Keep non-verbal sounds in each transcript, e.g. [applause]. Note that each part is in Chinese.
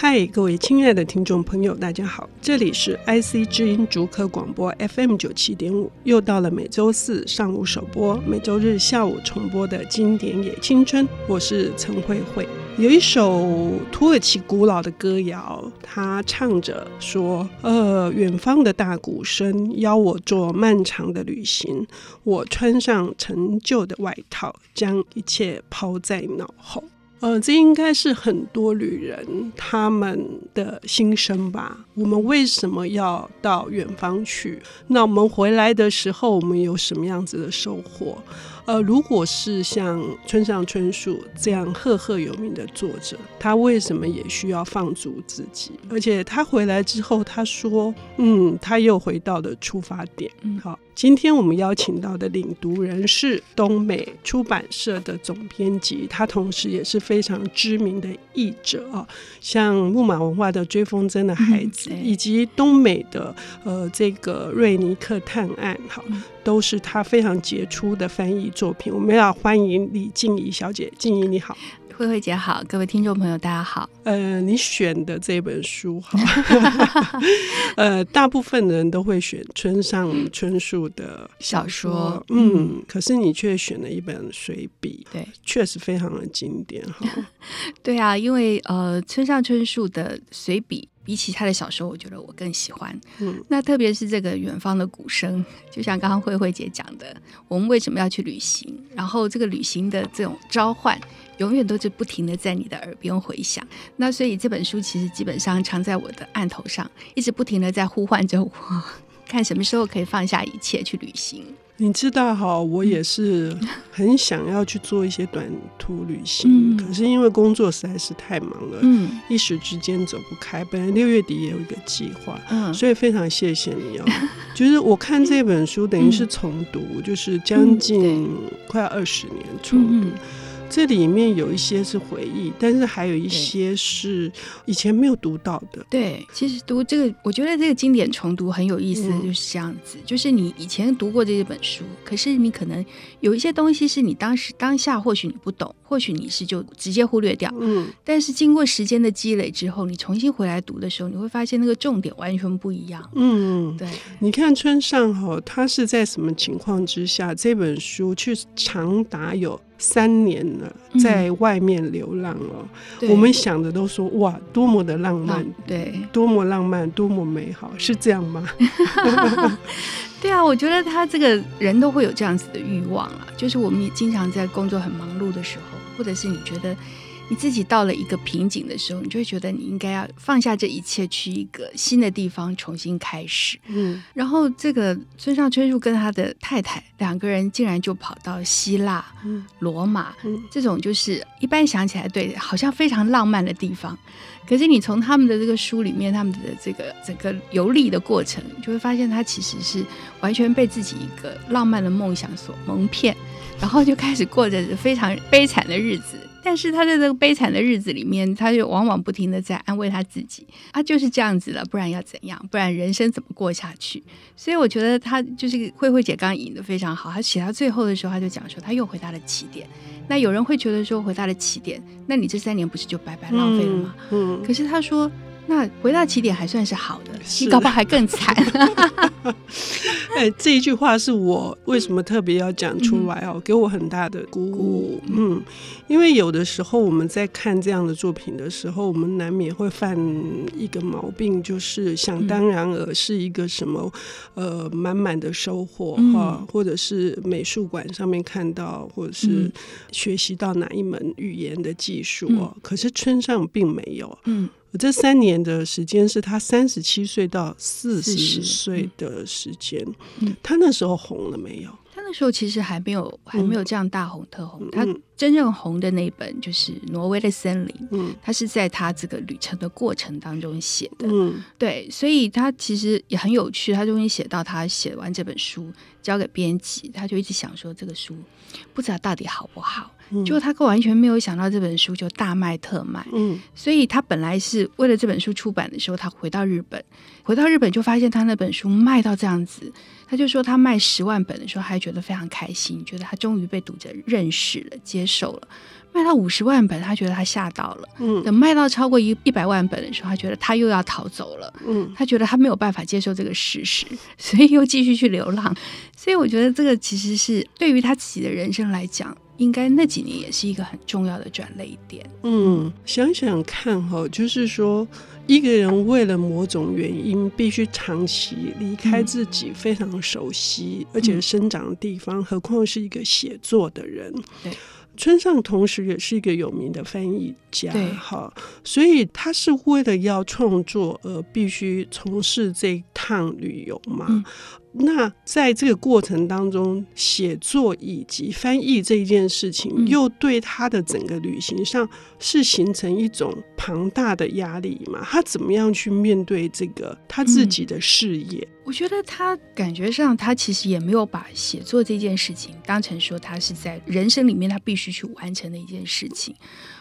嗨，各位亲爱的听众朋友，大家好，这里是 IC 之音竹科广播 FM 九七点五，又到了每周四上午首播、每周日下午重播的经典也青春，我是陈慧慧。有一首土耳其古老的歌谣，它唱着说：“呃，远方的大鼓声邀我做漫长的旅行，我穿上陈旧的外套，将一切抛在脑后。”呃，这应该是很多旅人他们的心声吧。我们为什么要到远方去？那我们回来的时候，我们有什么样子的收获？呃，如果是像村上春树这样赫赫有名的作者，他为什么也需要放逐自己？而且他回来之后，他说：“嗯，他又回到了出发点。”好。今天我们邀请到的领读人是东美出版社的总编辑，他同时也是非常知名的译者啊，像木马文化的《追风筝的孩子》，以及东美的呃这个《瑞尼克探案》，好，都是他非常杰出的翻译作品。我们要欢迎李静怡小姐，静怡你好。慧慧姐好，各位听众朋友大家好。呃，你选的这本书哈，[laughs] 呃，大部分人都会选村上春树的小说，嗯，可是你却选了一本随笔，对，确实非常的经典哈。[laughs] 对啊，因为呃，村上春树的随笔。比起他的小说，我觉得我更喜欢。嗯，那特别是这个远方的鼓声，就像刚刚慧慧姐讲的，我们为什么要去旅行？然后这个旅行的这种召唤，永远都是不停的在你的耳边回响。那所以这本书其实基本上藏在我的案头上，一直不停的在呼唤着我，看什么时候可以放下一切去旅行。你知道哈，我也是很想要去做一些短途旅行，嗯、可是因为工作实在是太忙了，嗯、一时之间走不开。本来六月底也有一个计划，嗯、所以非常谢谢你哦。[laughs] 就是我看这本书等于是重读，嗯、就是将近快二十年重读。这里面有一些是回忆，但是还有一些是以前没有读到的。对，其实读这个，我觉得这个经典重读很有意思，就是这样子。嗯、就是你以前读过这些本书，可是你可能有一些东西是你当时当下或许你不懂，或许你是就直接忽略掉。嗯。但是经过时间的积累之后，你重新回来读的时候，你会发现那个重点完全不一样。嗯，对。你看村上哈，他是在什么情况之下这本书去长达有。三年了，在外面流浪了。嗯、我们想的都说哇，多么的浪漫，对，多么浪漫，多么美好，是这样吗？[laughs] 对啊，我觉得他这个人都会有这样子的欲望啊，就是我们也经常在工作很忙碌的时候，或者是你觉得。你自己到了一个瓶颈的时候，你就会觉得你应该要放下这一切，去一个新的地方重新开始。嗯，然后这个村上春树跟他的太太两个人竟然就跑到希腊、嗯、罗马，嗯、这种就是一般想起来对，好像非常浪漫的地方。可是你从他们的这个书里面，他们的这个整个游历的过程，你就会发现他其实是完全被自己一个浪漫的梦想所蒙骗，然后就开始过着非常悲惨的日子。但是他在这个悲惨的日子里面，他就往往不停的在安慰他自己，他就是这样子了，不然要怎样？不然人生怎么过下去？所以我觉得他就是慧慧姐刚刚引的非常好。他写到最后的时候，他就讲说，他又回到了起点。那有人会觉得说，回到了起点，那你这三年不是就白白浪费了吗？嗯。嗯，可是他说。那回到起点还算是好的，是你搞不好还更惨。[laughs] [laughs] [laughs] 哎，这一句话是我为什么特别要讲出来哦，嗯、给我很大的鼓舞。嗯，因为有的时候我们在看这样的作品的时候，我们难免会犯一个毛病，就是想当然而是一个什么呃满满的收获哈，嗯、或者是美术馆上面看到，或者是学习到哪一门语言的技术哦。嗯、可是村上并没有。嗯。我这三年的时间是他三十七岁到四十岁的时间，嗯、他那时候红了没有？他那时候其实还没有，还没有这样大红特红。嗯、他真正红的那本就是《挪威的森林》，嗯，他是在他这个旅程的过程当中写的，嗯，对，所以他其实也很有趣。他终于写到他写完这本书交给编辑，他就一直想说这个书不知道到底好不好。结果他完全没有想到这本书就大卖特卖，嗯，所以他本来是为了这本书出版的时候，他回到日本，回到日本就发现他那本书卖到这样子，他就说他卖十万本的时候，还觉得非常开心，觉得他终于被读者认识了、接受了。卖到五十万本，他觉得他吓到了。嗯，等卖到超过一一百万本的时候，他觉得他又要逃走了。嗯，他觉得他没有办法接受这个事实，所以又继续去流浪。所以我觉得这个其实是对于他自己的人生来讲，应该那几年也是一个很重要的转捩点。嗯，想想看哈，就是说一个人为了某种原因，必须长期离开自己非常熟悉、嗯、而且生长的地方，何况是一个写作的人。对。村上同时也是一个有名的翻译家，哈，所以他是为了要创作而必须从事这一趟旅游嘛。嗯那在这个过程当中，写作以及翻译这一件事情，又对他的整个旅行上是形成一种庞大的压力嘛？他怎么样去面对这个他自己的事业？嗯，我觉得他感觉上，他其实也没有把写作这件事情当成说他是在人生里面他必须去完成的一件事情。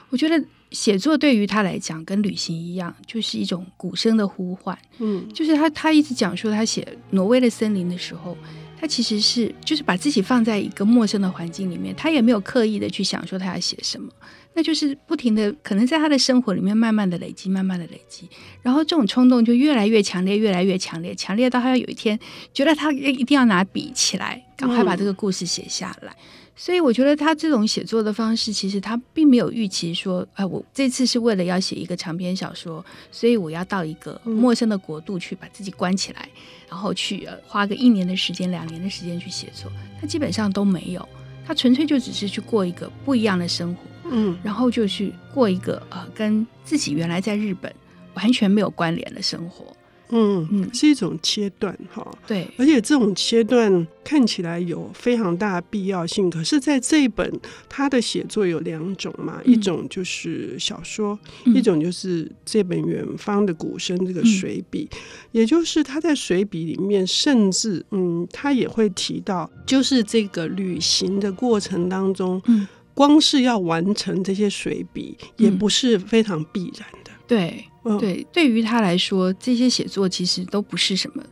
我觉得。写作对于他来讲，跟旅行一样，就是一种鼓声的呼唤。嗯，就是他他一直讲说，他写挪威的森林的时候，他其实是就是把自己放在一个陌生的环境里面，他也没有刻意的去想说他要写什么，那就是不停的可能在他的生活里面慢慢的累积，慢慢的累积，然后这种冲动就越来越强烈，越来越强烈，强烈到他要有一天觉得他一定要拿笔起来，赶快把这个故事写下来。嗯所以我觉得他这种写作的方式，其实他并没有预期说，哎，我这次是为了要写一个长篇小说，所以我要到一个陌生的国度去把自己关起来，然后去花个一年的时间、两年的时间去写作。他基本上都没有，他纯粹就只是去过一个不一样的生活，嗯，然后就去过一个呃跟自己原来在日本完全没有关联的生活。嗯。嗯，是一种切断哈，对，而且这种切断看起来有非常大的必要性。可是，在这一本他的写作有两种嘛，嗯、一种就是小说，嗯、一种就是这本《远方的鼓声》这个随笔，嗯、也就是他在随笔里面，甚至嗯，他也会提到，就是这个旅行的过程当中，嗯，光是要完成这些随笔，也不是非常必然对。对，对于他来说，这些写作其实都不是什么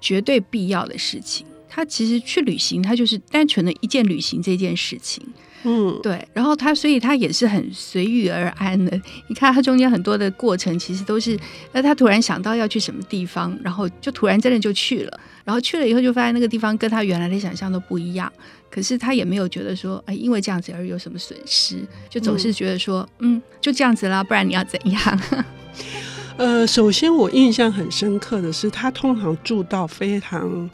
绝对必要的事情。他其实去旅行，他就是单纯的一件旅行这件事情。嗯，对。然后他，所以他也是很随遇而安的。你看他中间很多的过程，其实都是，那他突然想到要去什么地方，然后就突然真的就去了。然后去了以后，就发现那个地方跟他原来的想象都不一样。可是他也没有觉得说，哎，因为这样子而有什么损失，就总是觉得说，嗯，嗯，就这样子啦，不然你要怎样？[laughs] 呃，首先我印象很深刻的是，他通常住到非常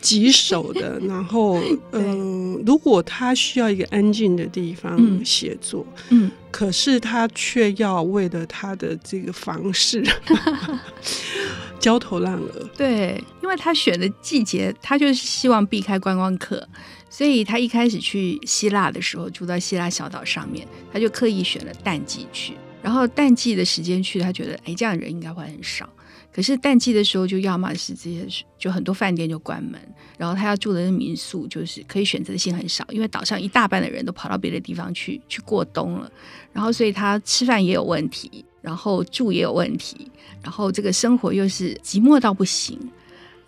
棘手的，[laughs] 然后，嗯、呃，如果他需要一个安静的地方写作，嗯，可是他却要为了他的这个房事 [laughs] 焦头烂额。对，因为他选的季节，他就是希望避开观光客，所以他一开始去希腊的时候，住在希腊小岛上面，他就刻意选了淡季去。然后淡季的时间去，他觉得哎，这样人应该会很少。可是淡季的时候，就要么是这些，就很多饭店就关门。然后他要住的民宿，就是可以选择性很少，因为岛上一大半的人都跑到别的地方去去过冬了。然后所以他吃饭也有问题，然后住也有问题，然后这个生活又是寂寞到不行。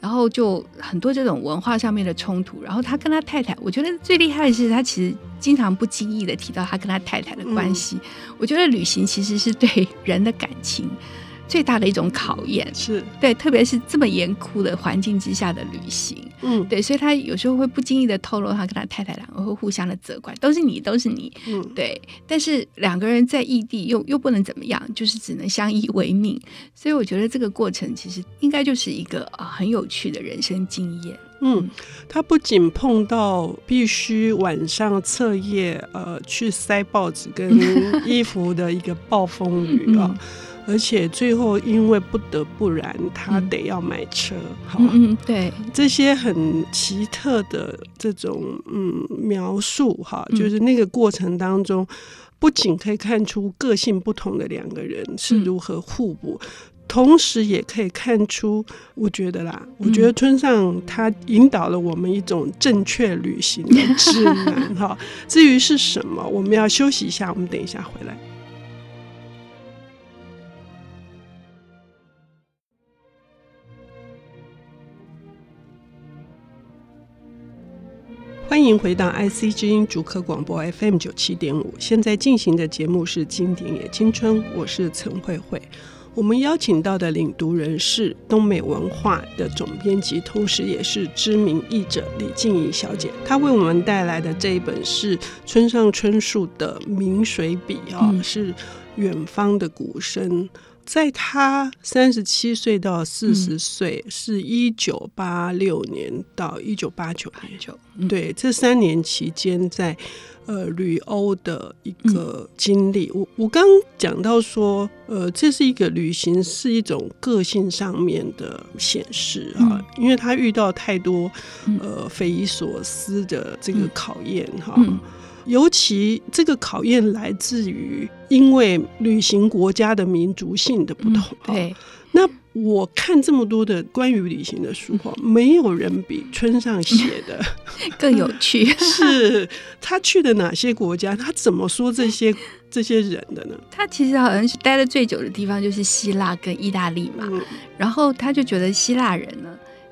然后就很多这种文化上面的冲突，然后他跟他太太，我觉得最厉害的是他其实经常不经意的提到他跟他太太的关系。嗯、我觉得旅行其实是对人的感情最大的一种考验，是。对，特别是这么严酷的环境之下的旅行，嗯，对，所以他有时候会不经意的透露他跟他太太两个会互相的责怪，都是你，都是你，嗯，对，但是两个人在异地又又不能怎么样，就是只能相依为命，所以我觉得这个过程其实应该就是一个啊很有趣的人生经验，嗯，他不仅碰到必须晚上彻夜呃去塞报纸跟衣服的一个暴风雨啊。嗯而且最后因为不得不然，他得要买车，好、嗯嗯，对，这些很奇特的这种嗯描述哈，就是那个过程当中，不仅可以看出个性不同的两个人是如何互补，嗯、同时也可以看出，我觉得啦，我觉得村上他引导了我们一种正确旅行的指南 [laughs] 哈。至于是什么，我们要休息一下，我们等一下回来。欢迎回到 IC 之音主客广播 FM 九七点五，现在进行的节目是《经典也青春》，我是陈慧慧。我们邀请到的领读人是东美文化的总编辑，同时也是知名译者李静怡小姐。她为我们带来的这一本是村上春树的《明水笔》啊，是远方的鼓声。在他三十七岁到四十岁，是一九八六年到一九八九年，对，这三年期间在呃旅欧的一个经历。我我刚讲到说，呃，这是一个旅行，是一种个性上面的显示啊，因为他遇到太多呃匪夷所思的这个考验哈。尤其这个考验来自于，因为旅行国家的民族性的不同。嗯、对，那我看这么多的关于旅行的书哈，没有人比村上写的 [laughs] 更有趣。[laughs] 是他去的哪些国家？他怎么说这些 [laughs] 这些人的呢？他其实好像是待的最久的地方就是希腊跟意大利嘛，嗯、然后他就觉得希腊人呢。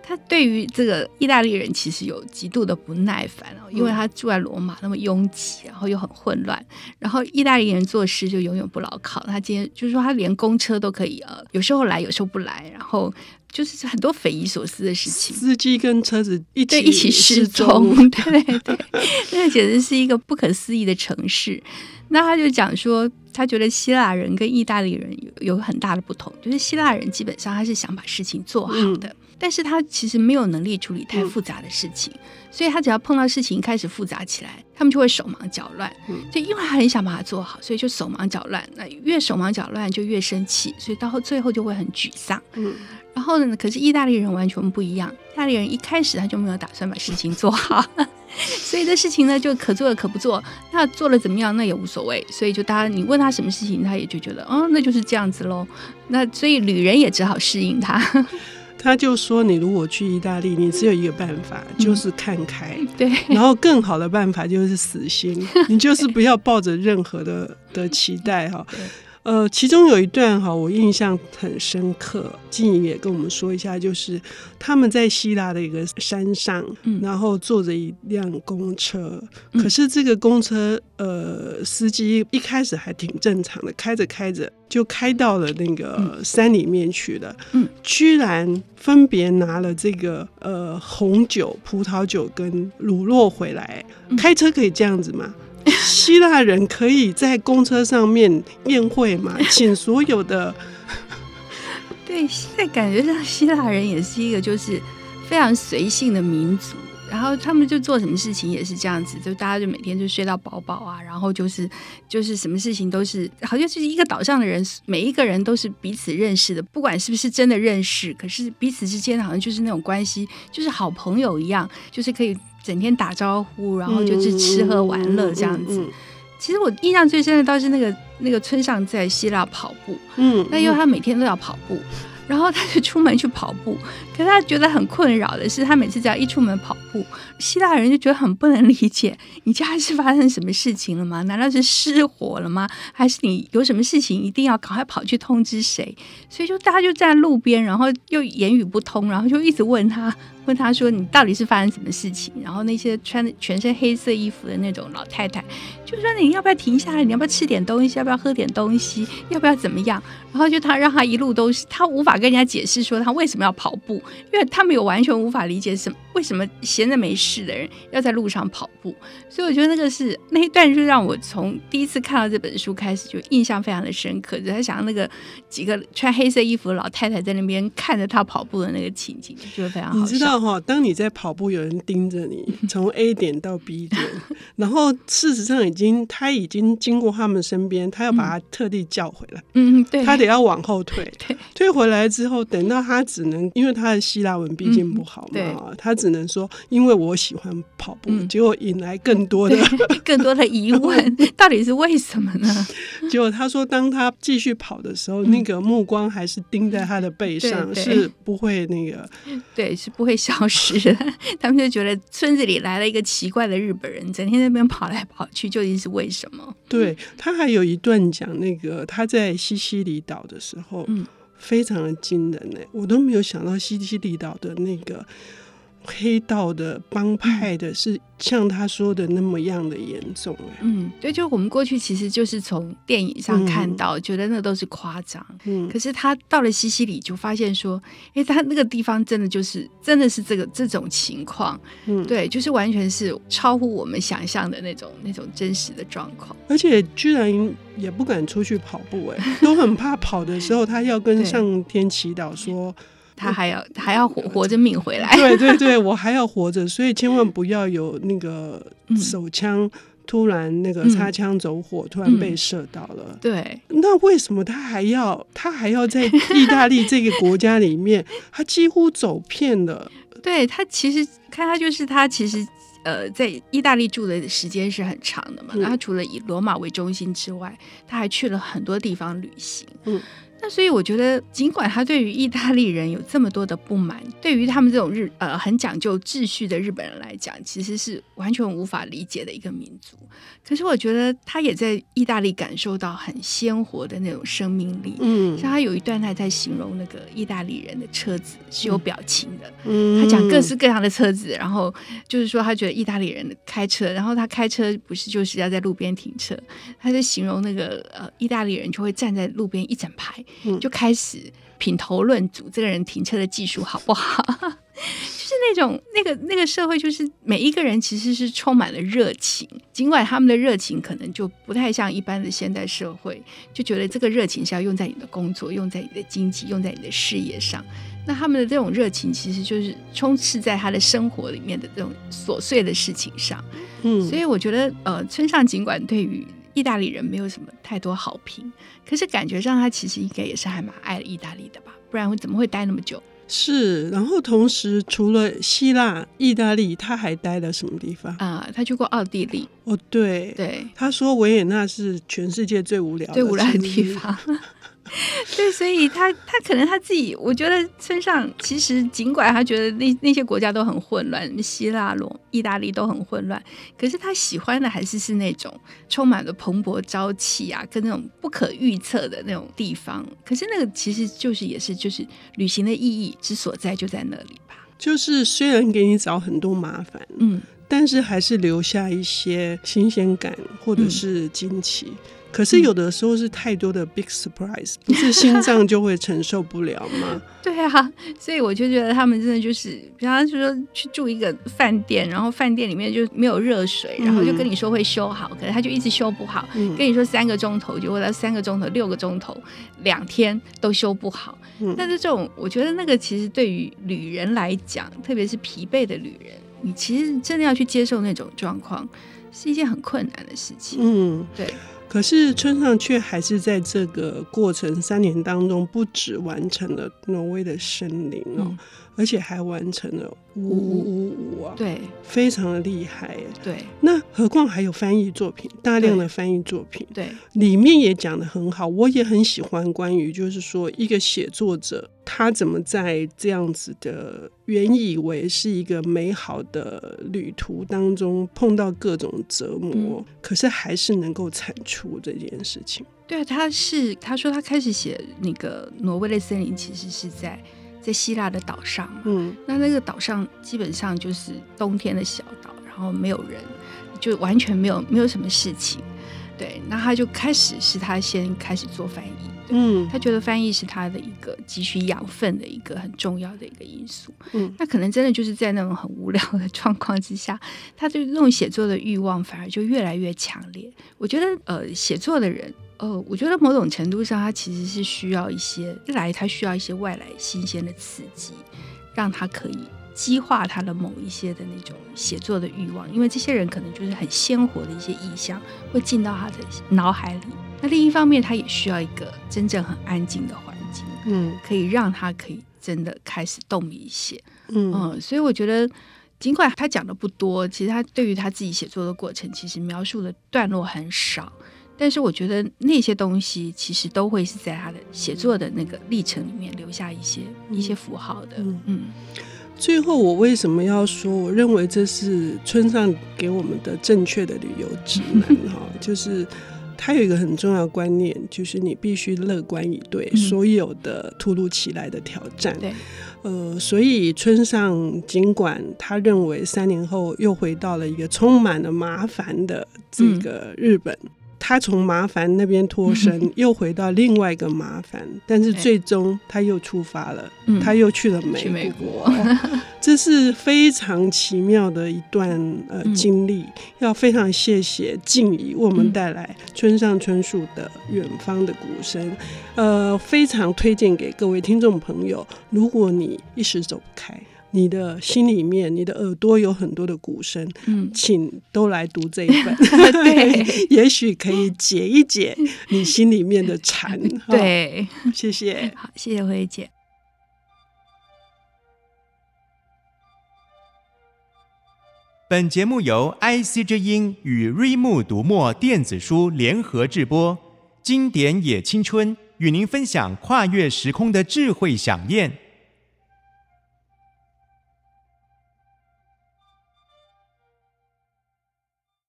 他对于这个意大利人其实有极度的不耐烦哦，因为他住在罗马那么拥挤，然后又很混乱，然后意大利人做事就永远不牢靠。他今天就是说，他连公车都可以呃，有时候来，有时候不来，然后就是很多匪夷所思的事情。司机跟车子一起一起失踪，[laughs] 对对 [laughs] 对，那简直是一个不可思议的城市。那他就讲说，他觉得希腊人跟意大利人有有很大的不同，就是希腊人基本上他是想把事情做好的。嗯但是他其实没有能力处理太复杂的事情，嗯、所以他只要碰到事情开始复杂起来，他们就会手忙脚乱。嗯，就因为他很想把它做好，所以就手忙脚乱。那越手忙脚乱就越生气，所以到后最后就会很沮丧。嗯，然后呢，可是意大利人完全不一样。意大利人一开始他就没有打算把事情做好，[laughs] 所以这事情呢就可做可不做。那做了怎么样那也无所谓。所以就大家你问他什么事情，他也就觉得哦，那就是这样子喽。那所以旅人也只好适应他。他就说：“你如果去意大利，你只有一个办法，嗯、就是看开。[laughs] 对，然后更好的办法就是死心，[laughs] 你就是不要抱着任何的的期待哈。”呃，其中有一段哈，我印象很深刻。静怡也跟我们说一下，就是他们在希腊的一个山上，嗯、然后坐着一辆公车。嗯、可是这个公车，呃，司机一开始还挺正常的，开着开着就开到了那个山里面去了。嗯，居然分别拿了这个呃红酒、葡萄酒跟乳酪回来。开车可以这样子吗？[laughs] 希腊人可以在公车上面宴会吗？请所有的 [laughs] 对，现在感觉上希腊人也是一个就是非常随性的民族，然后他们就做什么事情也是这样子，就大家就每天就睡到饱饱啊，然后就是就是什么事情都是好像就是一个岛上的人，每一个人都是彼此认识的，不管是不是真的认识，可是彼此之间好像就是那种关系，就是好朋友一样，就是可以。整天打招呼，然后就是吃喝玩乐这样子。嗯嗯嗯、其实我印象最深的倒是那个那个村上在希腊跑步，嗯，那因为他每天都要跑步。然后他就出门去跑步，[laughs] 可是他觉得很困扰的是，他每次只要一出门跑步，希腊人就觉得很不能理解，你家是发生什么事情了吗？难道是失火了吗？还是你有什么事情一定要赶快跑去通知谁？所以就大家就站路边，然后又言语不通，然后就一直问他，问他说你到底是发生什么事情？然后那些穿全身黑色衣服的那种老太太就说你要不要停下来？你要不要吃点东西？要不要喝点东西？要不要怎么样？然后就他让他一路都是他无法。跟人家解释说他为什么要跑步，因为他们有完全无法理解什么为什么闲着没事的人要在路上跑步，所以我觉得那个是那一段，就让我从第一次看到这本书开始就印象非常的深刻。就在想那个几个穿黑色衣服的老太太在那边看着他跑步的那个情景，就非常好。你知道哈，当你在跑步，有人盯着你从 A 点到 B [laughs] 点，然后事实上已经他已经经过他们身边，他要把他特地叫回来，嗯，对，他得要往后退，退回来。之后等到他只能，因为他的希腊文毕竟不好嘛，嗯、他只能说，因为我喜欢跑步，嗯、结果引来更多的更多的疑问，[laughs] 到底是为什么呢？[laughs] 结果他说，当他继续跑的时候，嗯、那个目光还是盯在他的背上，是不会那个，对，是不会消失了。[laughs] 他们就觉得村子里来了一个奇怪的日本人，整天在那边跑来跑去，究竟是为什么？对，他还有一段讲那个他在西西里岛的时候，嗯。非常的惊人呢，我都没有想到西西里岛的那个黑道的帮派的是像他说的那么样的严重。嗯，对，就我们过去其实就是从电影上看到，嗯、觉得那都是夸张。嗯，可是他到了西西里就发现说，哎，他那个地方真的就是真的是这个这种情况。嗯，对，就是完全是超乎我们想象的那种那种真实的状况。而且居然也不敢出去跑步，哎，都很怕跑的时候，他要跟 [laughs] 上天祈祷说。他还要还要活活着命回来，对对对，我还要活着，所以千万不要有那个手枪突然那个擦枪走火，嗯、突然被射到了。嗯、对，那为什么他还要他还要在意大利这个国家里面，[laughs] 他几乎走遍了。对，他其实看他就是他其实呃在意大利住的时间是很长的嘛，然后、嗯、除了以罗马为中心之外，他还去了很多地方旅行。嗯。那所以我觉得，尽管他对于意大利人有这么多的不满，对于他们这种日呃很讲究秩序的日本人来讲，其实是完全无法理解的一个民族。可是我觉得他也在意大利感受到很鲜活的那种生命力。嗯，像他有一段他在形容那个意大利人的车子是有表情的。嗯，他讲各式各样的车子，然后就是说他觉得意大利人开车，然后他开车不是就是要在路边停车，他在形容那个呃意大利人就会站在路边一整排。就开始品头论足，这个人停车的技术好不好？[laughs] 就是那种那个那个社会，就是每一个人其实是充满了热情，尽管他们的热情可能就不太像一般的现代社会，就觉得这个热情是要用在你的工作、用在你的经济、用在你的事业上。那他们的这种热情，其实就是充斥在他的生活里面的这种琐碎的事情上。嗯，所以我觉得，呃，村上尽管对于意大利人没有什么太多好评，可是感觉上他其实应该也是还蛮爱意大利的吧，不然会怎么会待那么久？是，然后同时除了希腊、意大利，他还待了什么地方啊、呃？他去过奥地利。哦，对对，他说维也纳是全世界最无聊的、最无聊的地方。[laughs] 对，所以他他可能他自己，我觉得村上其实尽管他觉得那那些国家都很混乱，希腊、罗、意大利都很混乱，可是他喜欢的还是是那种充满了蓬勃朝气啊，跟那种不可预测的那种地方。可是那个其实就是也是就是旅行的意义之所在，就在那里吧。就是虽然给你找很多麻烦，嗯，但是还是留下一些新鲜感或者是惊奇。嗯可是有的时候是太多的 big surprise，不是心脏就会承受不了吗？[laughs] 对啊，所以我就觉得他们真的就是，比方说去住一个饭店，然后饭店里面就没有热水，然后就跟你说会修好，可是他就一直修不好，跟你说三个钟头就会到三个钟头、六个钟头、两天都修不好。但是这种，我觉得那个其实对于旅人来讲，特别是疲惫的旅人，你其实真的要去接受那种状况，是一件很困难的事情。嗯，对。可是村上却还是在这个过程三年当中，不止完成了挪威的森林哦。而且还完成了五五五五啊，对，非常的厉害。对，那何况还有翻译作品，大量的翻译作品，对，里面也讲的很好。我也很喜欢关于就是说一个写作者他怎么在这样子的原以为是一个美好的旅途当中碰到各种折磨，嗯、可是还是能够产出这件事情。对啊，他是他说他开始写那个挪威的森林，其实是在。在希腊的岛上嘛，嗯，那那个岛上基本上就是冬天的小岛，然后没有人，就完全没有没有什么事情，对，那他就开始是他先开始做翻译，嗯，他觉得翻译是他的一个汲取养分的一个很重要的一个因素，嗯，那可能真的就是在那种很无聊的状况之下，他对那种写作的欲望反而就越来越强烈。我觉得，呃，写作的人。呃，我觉得某种程度上，他其实是需要一些，一来他需要一些外来新鲜的刺激，让他可以激化他的某一些的那种写作的欲望，因为这些人可能就是很鲜活的一些意象会进到他的脑海里。那另一方面，他也需要一个真正很安静的环境，嗯，可以让他可以真的开始动笔写，嗯，嗯，所以我觉得，尽管他讲的不多，其实他对于他自己写作的过程，其实描述的段落很少。但是我觉得那些东西其实都会是在他的写作的那个历程里面留下一些一些符号的。嗯，嗯，最后我为什么要说？我认为这是村上给我们的正确的旅游指南 [laughs] 哈，就是他有一个很重要的观念，就是你必须乐观以对所有的突如其来的挑战。对。呃，所以村上尽管他认为三年后又回到了一个充满了麻烦的这个日本。嗯他从麻烦那边脱身，又回到另外一个麻烦，但是最终他又出发了，嗯、他又去了美国，美国 [laughs] 这是非常奇妙的一段呃经历。嗯、要非常谢谢静怡为我们带来村上春树的《远方的鼓声》，呃，非常推荐给各位听众朋友。如果你一时走不开。你的心里面，你的耳朵有很多的鼓声，嗯，请都来读这一本，[laughs] 对，[laughs] 也许可以解一解你心里面的馋。[laughs] 对，谢谢，好，谢谢惠姐。本节目由 IC 之音与瑞木读墨电子书联合制播，经典也青春与您分享跨越时空的智慧饗宴。